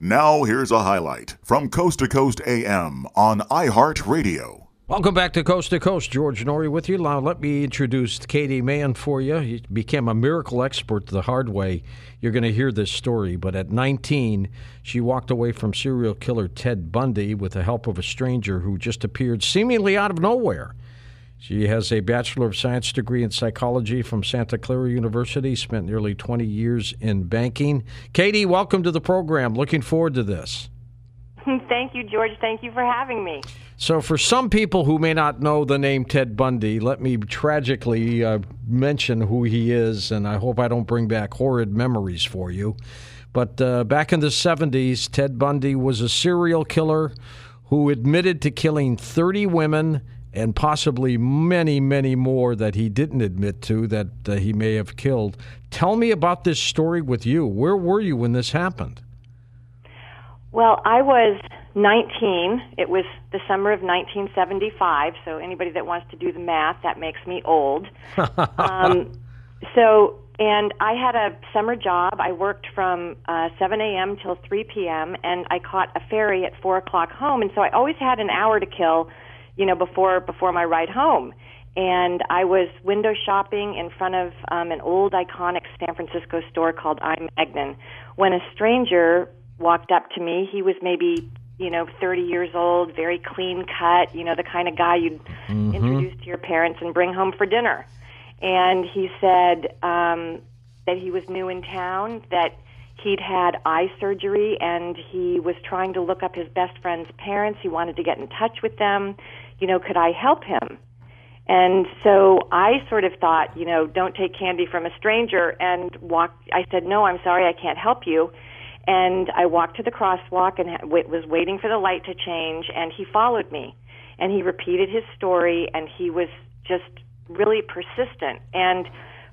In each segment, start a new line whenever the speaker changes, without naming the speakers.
Now, here's a highlight from Coast to Coast AM on iHeartRadio.
Welcome back to Coast to Coast. George Noory with you. Now, let me introduce Katie Mahon for you. He became a miracle expert the hard way. You're going to hear this story. But at 19, she walked away from serial killer Ted Bundy with the help of a stranger who just appeared seemingly out of nowhere. She has a Bachelor of Science degree in psychology from Santa Clara University, spent nearly 20 years in banking. Katie, welcome to the program. Looking forward to this.
Thank you, George. Thank you for having me.
So, for some people who may not know the name Ted Bundy, let me tragically uh, mention who he is, and I hope I don't bring back horrid memories for you. But uh, back in the 70s, Ted Bundy was a serial killer who admitted to killing 30 women and possibly many, many more that he didn't admit to that uh, he may have killed. Tell me about this story with you. Where were you when this happened?
Well, I was 19. It was the summer of 1975. So anybody that wants to do the math, that makes me old. um, so, and I had a summer job. I worked from uh, 7 a.m. till 3 p.m. and I caught a ferry at 4 o'clock home. And so I always had an hour to kill, you know, before before my ride home. And I was window shopping in front of um, an old iconic San Francisco store called I. Magnin when a stranger walked up to me. He was maybe you know, 30 years old, very clean cut, you know, the kind of guy you'd mm-hmm. introduce to your parents and bring home for dinner. And he said um, that he was new in town, that he'd had eye surgery, and he was trying to look up his best friend's parents. He wanted to get in touch with them. You know, could I help him? And so I sort of thought, you know, don't take candy from a stranger and walk. I said, no, I'm sorry, I can't help you and I walked to the crosswalk and was waiting for the light to change, and he followed me, and he repeated his story, and he was just really persistent. And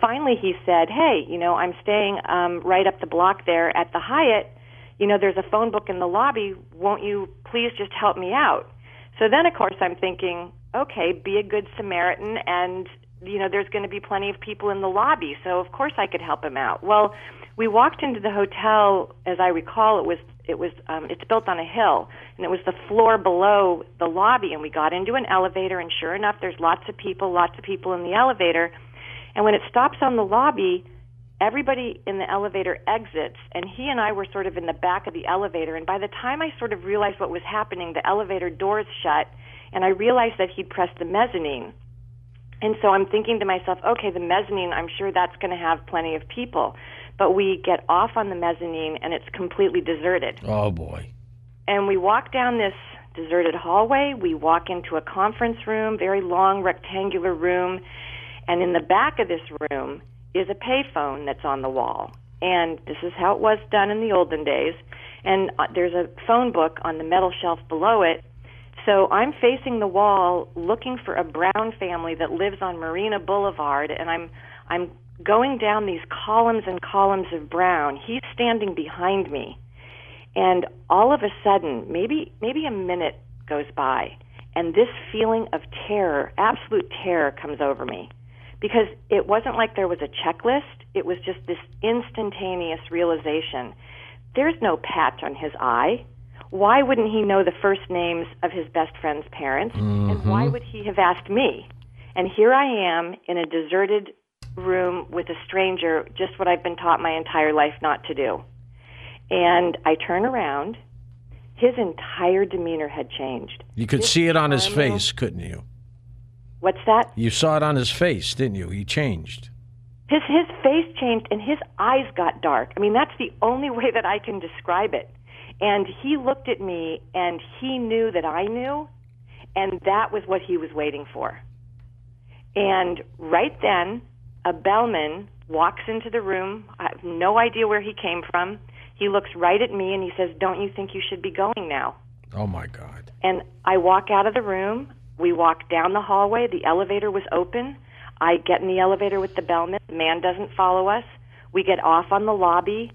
finally, he said, "Hey, you know, I'm staying um, right up the block there at the Hyatt. You know, there's a phone book in the lobby. Won't you please just help me out?" So then, of course, I'm thinking, okay, be a good Samaritan, and you know, there's going to be plenty of people in the lobby, so of course I could help him out. Well we walked into the hotel as i recall it was it was um it's built on a hill and it was the floor below the lobby and we got into an elevator and sure enough there's lots of people lots of people in the elevator and when it stops on the lobby everybody in the elevator exits and he and I were sort of in the back of the elevator. And by the time I sort of realized what was happening the elevator doors shut and I realized that he'd pressed the mezzanine. And so I'm thinking to myself okay the mezzanine I'm sure that's going to have plenty of people. But we get off on the mezzanine and it's completely deserted.
Oh boy.
And we walk down this deserted hallway, we walk into a conference room, very long rectangular room, and in the back of this room is a payphone that's on the wall. And this is how it was done in the olden days. And uh, there's a phone book on the metal shelf below it. So I'm facing the wall looking for a Brown family that lives on Marina Boulevard and I'm I'm going down these columns and columns of brown. He's standing behind me. And all of a sudden, maybe maybe a minute goes by, and this feeling of terror, absolute terror comes over me. Because it wasn't like there was a checklist, it was just this instantaneous realization. There's no patch on his eye. Why wouldn't he know the first names of his best friend's parents? Mm-hmm. And why would he have asked me? And here I am in a deserted room with a stranger, just what I've been taught my entire life not to do. And I turn around. His entire demeanor had changed.
You could his see it on his face, couldn't you?
What's that?
You saw it on his face, didn't you? He changed.
His his face changed and his eyes got dark. I mean, that's the only way that I can describe it. And he looked at me and he knew that I knew, and that was what he was waiting for. And right then, a bellman walks into the room. I have no idea where he came from. He looks right at me and he says, Don't you think you should be going now?
Oh, my God.
And I walk out of the room. We walk down the hallway. The elevator was open. I get in the elevator with the bellman. The man doesn't follow us. We get off on the lobby.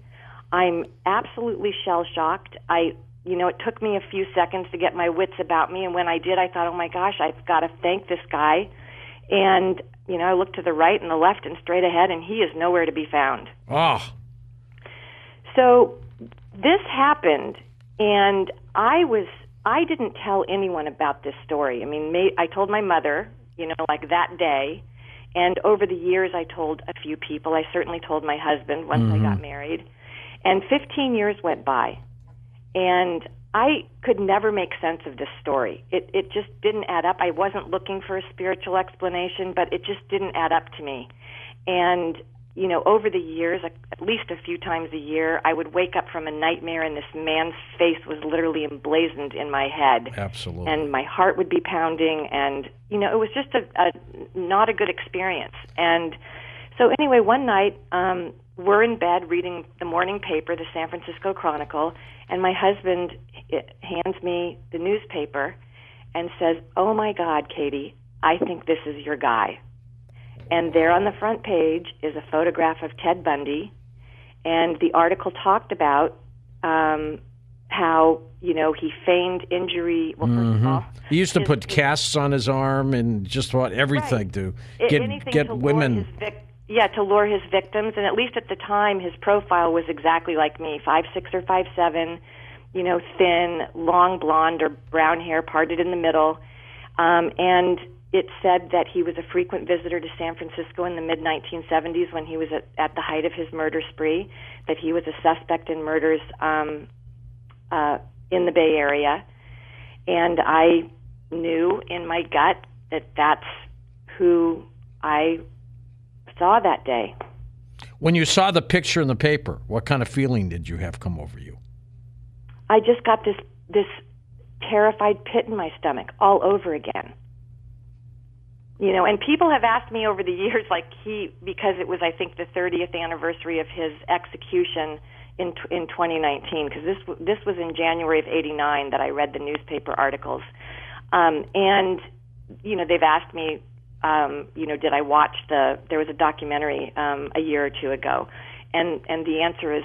I'm absolutely shell shocked. I, you know, it took me a few seconds to get my wits about me. And when I did, I thought, oh my gosh, I've got to thank this guy. And you know, I look to the right and the left and straight ahead, and he is nowhere to be found.
Oh.
So this happened, and I was I didn't tell anyone about this story. I mean, may, I told my mother, you know, like that day, and over the years I told a few people. I certainly told my husband once I got mm-hmm. married, and 15 years went by, and I could never make sense of this story. It it just didn't add up. I wasn't looking for a spiritual explanation, but it just didn't add up to me. And you know, over the years, at least a few times a year, I would wake up from a nightmare and this man's face was literally emblazoned in my head.
Absolutely.
And my heart would be pounding and you know, it was just a, a not a good experience. And so anyway, one night, um we're in bed reading the morning paper, the San Francisco Chronicle, and my husband hands me the newspaper and says, "Oh my God, Katie, I think this is your guy." And there on the front page is a photograph of Ted Bundy, and the article talked about um, how you know he feigned injury. Well, 1st of all,
He used to
his-
put casts on his arm and just about everything
Right.
to get
anything
get
to
women.
Vic- yeah, to lure his victims, and at least at the time, his profile was exactly like me: five six or five seven, you know, thin, long blonde or brown hair parted in the middle, um, and it said that he was a frequent visitor to San Francisco in the mid 1970s when he was at, at the height of his murder spree. That he was a suspect in murders um, uh, in the Bay Area, and I knew in my gut that that's who I saw that day.
When you saw the picture in the paper, what kind of feeling did you have come over you?
I just got this this terrified pit in my stomach all over again. You know, and people have asked me over the years, like he, because it was, I think, the 30th anniversary of his execution in in 2019, because this this was in January of '89 that I read the newspaper articles, um, and you know, they've asked me, um, you know, did I watch the? There was a documentary um, a year or two ago, and and the answer is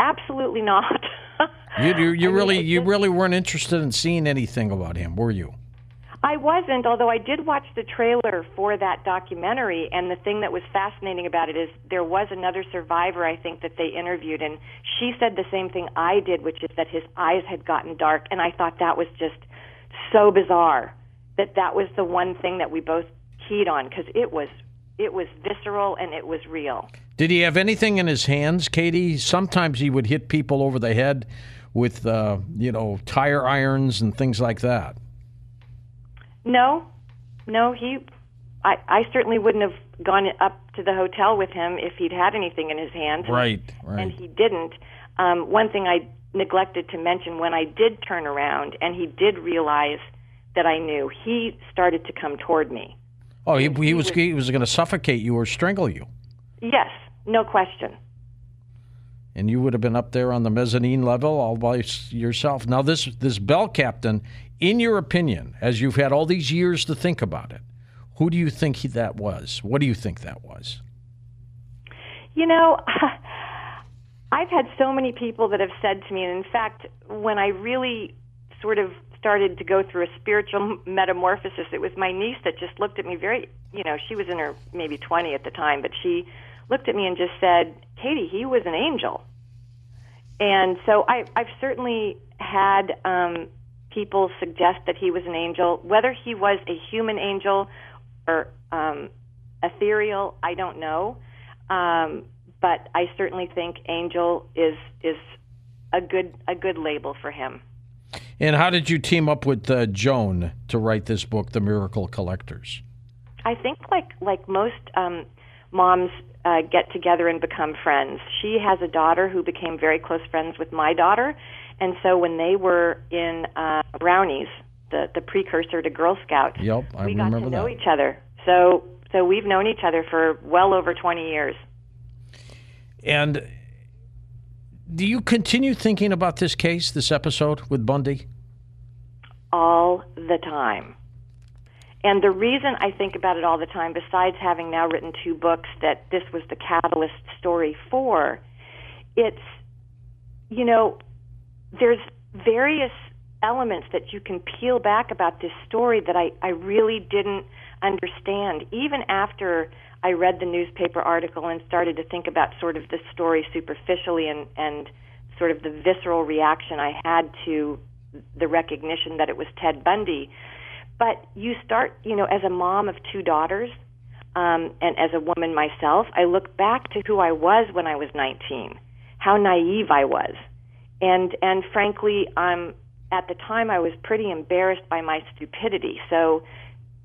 absolutely not.
You you, you
I mean,
really you
just-
really weren't interested in seeing anything about him, were you?
I wasn't, although I did watch the trailer for that documentary, and the thing that was fascinating about it is there was another survivor, I think, that they interviewed, and she said the same thing I did, which is that his eyes had gotten dark, and I thought that was just so bizarre that that was the one thing that we both keyed on because it was it was visceral and it was real.
Did he have anything in his hands, Katie? Sometimes he would hit people over the head with uh, you know tire irons and things like that.
No, no, he. I, I certainly wouldn't have gone up to the hotel with him if he'd had anything in his hands.
Right, right.
and he didn't. Um, one thing I neglected to mention when I did turn around and he did realize that I knew, he started to come toward me.
Oh, he, he was he was going to suffocate you or strangle you,
Yes, no question.
And you would have been up there on the mezzanine level all by yourself. Now, this this bell captain, in your opinion, as you've had all these years to think about it, who do you think he, that was? What do you think that was?
You know, I've had so many people that have said to me, and in fact, when I really sort of started to go through a spiritual metamorphosis, it was my niece that just looked at me very, you know, she was in her maybe 20 at the time, but she looked at me and just said, Katie, he was an angel. And so I, I've certainly had um, people suggest that he was an angel. Whether he was a human angel or um, ethereal, I don't know. Um, but I certainly think angel is is a good a good label for him.
And how did you team up with uh, Joan to write this book, The Miracle Collectors?
I think like like most um, moms uh, get together and become friends. She has a daughter who became very close friends with my daughter, and so when they were in uh, Brownies, the the precursor to Girl Scouts,
Yep, I
we got
remember
to know
that.
each other. So so we've known each other for well over twenty years.
And do you continue thinking about this case, this episode with Bundy?
all the time. And the reason I think about it all the time, besides having now written two books that this was the catalyst story for, it's, you know, there's various elements that you can peel back about this story that I, I really didn't understand. Even after I read the newspaper article and started to think about sort of the story superficially and, and sort of the visceral reaction I had to the recognition that it was Ted Bundy. But you start, you know, as a mom of two daughters, um, and as a woman myself, I look back to who I was when I was 19, how naive I was, and and frankly, um, at the time I was pretty embarrassed by my stupidity. So,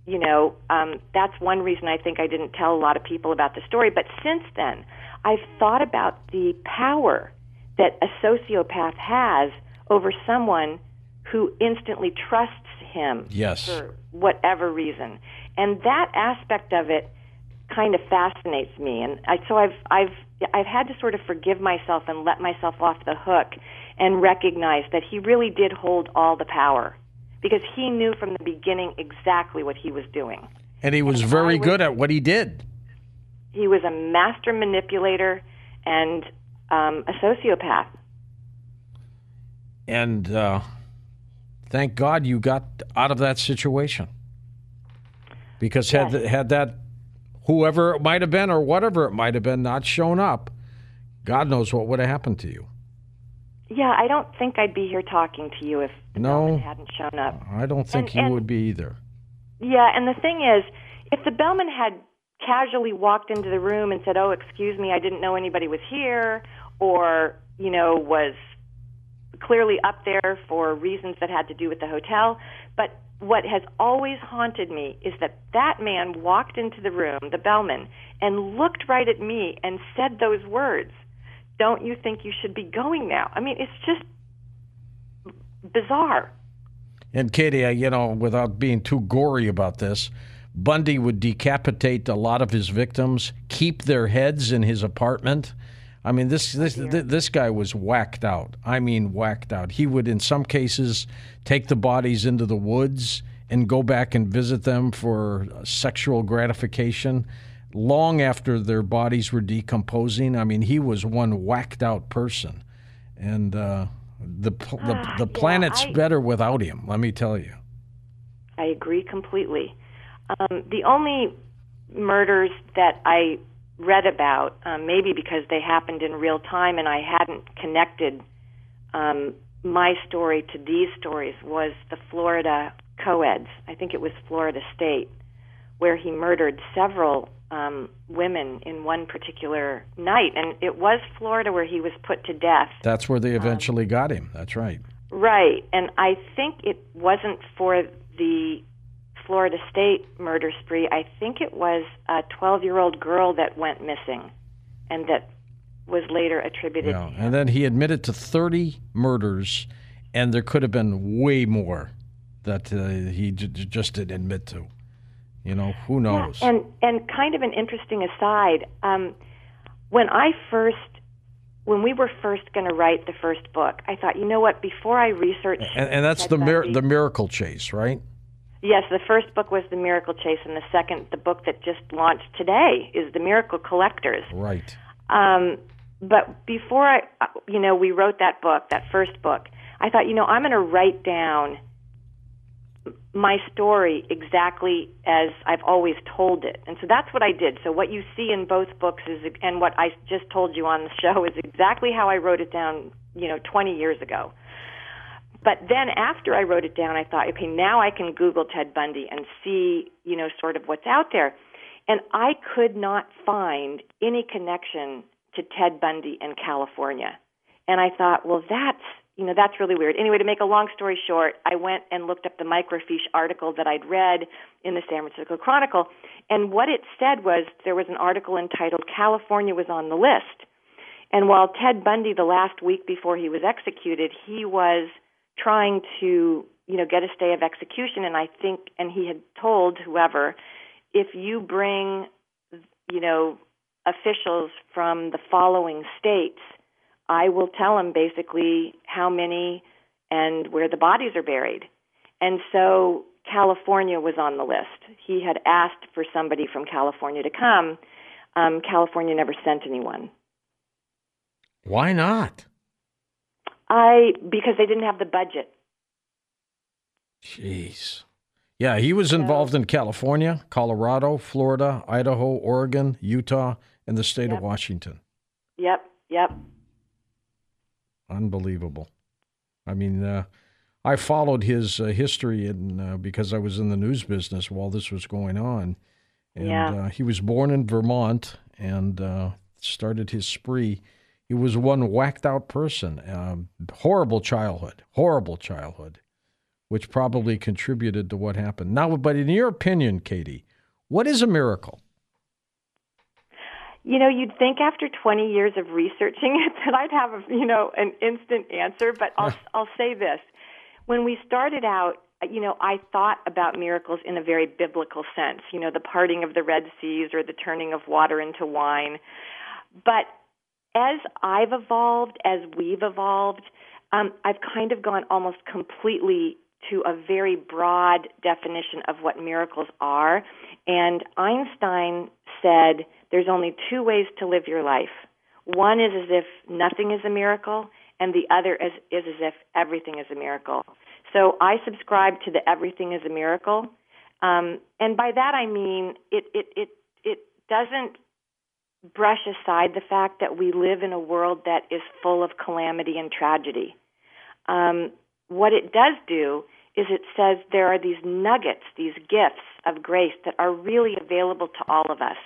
you know, um, that's one reason I think I didn't tell a lot of people about the story. But since then, I've thought about the power that a sociopath has over someone who instantly trusts him
yes.
for whatever reason. And that aspect of it kind of fascinates me. And I, so I've I've I've had to sort of forgive myself and let myself off the hook and recognize that he really did hold all the power because he knew from the beginning exactly what he was doing.
And he was and very was, good at what he did.
He was a master manipulator and um, a sociopath.
And uh, thank God you got out of that situation. Because yes. had had that whoever it might have been or whatever it might have been not shown up, God knows what would have happened to you.
Yeah, I don't think I'd be here talking to you if
no,
hadn't shown up.
I don't think and, you and, would be either.
Yeah, and the thing is, if the bellman had casually walked into the room and said, "Oh, excuse me, I didn't know anybody was here," or you know, was clearly up there for reasons that had to do with the hotel, but what has always haunted me is that that man walked into the room, the bellman, and looked right at me and said those words. Don't you think you should be going now? I mean, it's just bizarre.
And Katie, you know, without being too gory about this, Bundy would decapitate a lot of his victims, keep their heads in his apartment. I mean, this this this guy was whacked out. I mean, whacked out. He would, in some cases, take the bodies into the woods and go back and visit them for sexual gratification long after their bodies were decomposing. I mean, he was one whacked out person, and uh, the the, the, the planet's I, better without him. Let me tell you.
I agree completely. Um, the only murders that I read about, um, maybe because they happened in real time and I hadn't connected um, my story to these stories, was the Florida co-eds. I think it was Florida State, where he murdered several um, women in one particular night, and it was Florida where he was put to death.
That's where they eventually um, got him. That's right.
Right, and I think it wasn't for the Florida State murder spree, I think it was a 12 year old girl that went missing and that was later attributed yeah.
And then he admitted to 30 murders, and there could have been way more that uh, he j- just didn't admit to. You know, who knows?
Yeah, and, and kind of an interesting aside um, when I first when we were first going to write the first book, I thought, you know what? Before I research,
and, and that's the mir- the miracle chase, right?
Yes, the first book was The Miracle Chase, and the second, the book that just launched today, is The Miracle Collectors.
Right.
Um, but before I, uh, you know, we wrote that book, that first book, I thought, you know, I'm going to write down my story exactly as I've always told it. And so that's what I did. So what you see in both books is and what I just told you on the show is exactly how I wrote it down, you know, 20 years ago. But then after I wrote it down, I thought, okay, now I can Google Ted Bundy and see, you know, sort of what's out there. And I could not find any connection to Ted Bundy and California. And I thought, well, that's, you know, that's really weird. Anyway, to make a long story short, I went and looked up the microfiche article that I'd read in the San Francisco Chronicle. And what it said was there was an article entitled California was on the list. And while Ted Bundy, the last week before he was executed, he was trying to you know get a stay of execution. And i think and he had told whoever if you bring you know officials from the following states i will tell them basically how many and where the bodies are buried. And so california was on the list. He had asked for somebody from california to come. Um, california never sent anyone.
Why not
I because they didn't have the budget.
Jeez. Yeah, he was involved in California, Colorado, Florida, Idaho, Oregon, Utah, and the state
yep.
of Washington.
Yep, yep.
Unbelievable. I mean, uh, I followed his uh, history and uh, because I was in the news business while this was going on. And
Yeah.
uh, he was born in Vermont and uh, started his spree. He was one whacked out person. Um, horrible childhood, horrible childhood, which probably contributed to what happened. Now, but in your opinion, Katie, what is a miracle?
You know, you'd think after 20 years of researching it that I'd have, a, you know, an instant answer, but I'll I'll say this. When we started out, you know, I thought about miracles in a very biblical sense, you know, the parting of the Red Seas or the turning of water into wine. But as I've evolved, as we've evolved, um, I've kind of gone almost completely to a very broad definition of what miracles are. And Einstein said there's only two ways to live your life. One is as if nothing is a miracle, and the other is, is as if everything is a miracle. So I subscribe to the everything is a miracle. Um, and by that I mean it, it, it, it doesn't brush aside the fact that we live in a world that is full of calamity and tragedy. Um, what it does do is it says there are these nuggets, these gifts of grace that are really available to all of us.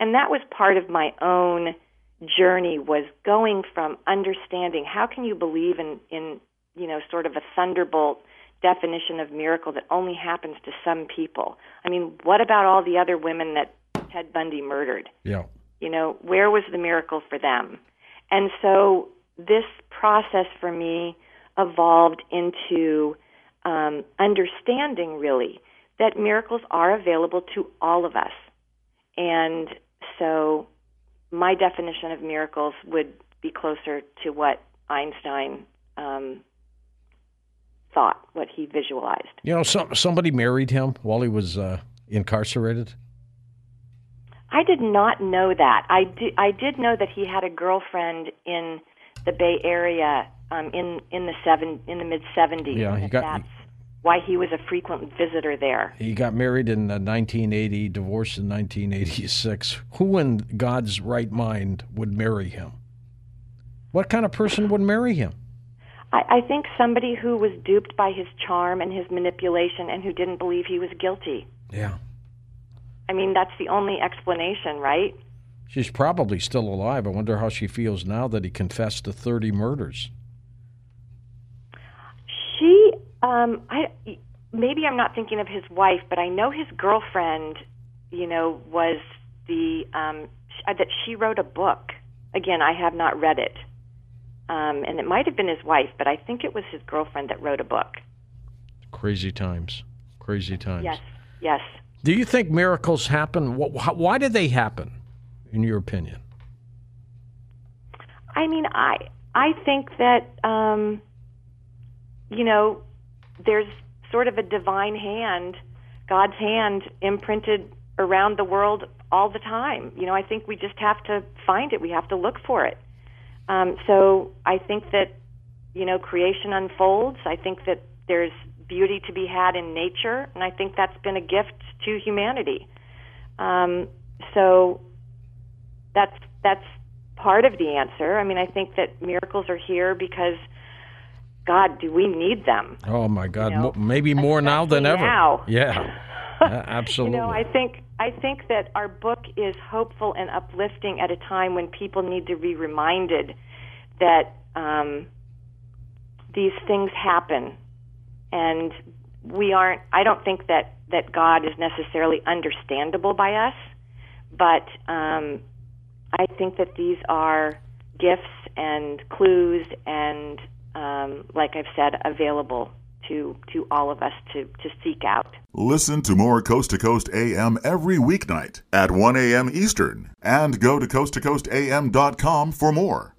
And that was part of my own journey was going from understanding how can you believe in, in you know, sort of a thunderbolt definition of miracle that only happens to some people. I mean, what about all the other women that Ted Bundy murdered?
Yeah.
You know, where was the miracle for them? And so this process for me evolved into um, understanding really that miracles are available to all of us. And so my definition of miracles would be closer to what Einstein um, thought, what he visualized.
You know, some, somebody married him while he was uh, incarcerated.
I did not know that. I did, I did know that he had a girlfriend in the Bay Area um, in in the seven in the mid seventies.
Yeah, he got-
that's why he was a frequent visitor there.
He got married in uh, 1980, divorced in 1986. Who in God's right mind would marry him? What kind of person would marry him?
I, I think somebody who was duped by his charm and his manipulation, and who didn't believe he was guilty.
Yeah.
I mean, that's the only explanation, right?
She's probably still alive. I wonder how she feels now that he confessed to 30 murders.
She, um, I maybe I'm not thinking of his wife, but I know his girlfriend. You know, was the um, uh, that she wrote a book. Again, I have not read it, um, and it might have been his wife, but I think it was his girlfriend that wrote a book.
Crazy times. Crazy times.
Yes, yes.
Do you think miracles happen? Wh- wh- Why do they happen, in your opinion?
I mean, I I think that um, you know there's sort of a divine hand, God's hand imprinted around the world all the time. You know, I think we just have to find it. We have to look for it. Um, so I think that you know creation unfolds. I think that there's beauty to be had in nature, and I think that's been a gift to humanity. Um, so that's that's part of the answer. I mean, I think that miracles are here because God, do we need them?
Oh my God!
You know,
maybe more now than ever.
now.
Yeah. Yeah, absolutely.
You know, I think I think that our book is hopeful and uplifting at a time when people need to be reminded that um, these things happen, and we aren't. I don't think that that God is necessarily understandable by us, but um, I think that these are gifts and clues and, um, like I've said, available to to all of us to to seek out.
Listen to more Coast to Coast AM every weeknight at 1 a.m. Eastern and go to coasttocoastam.com for more.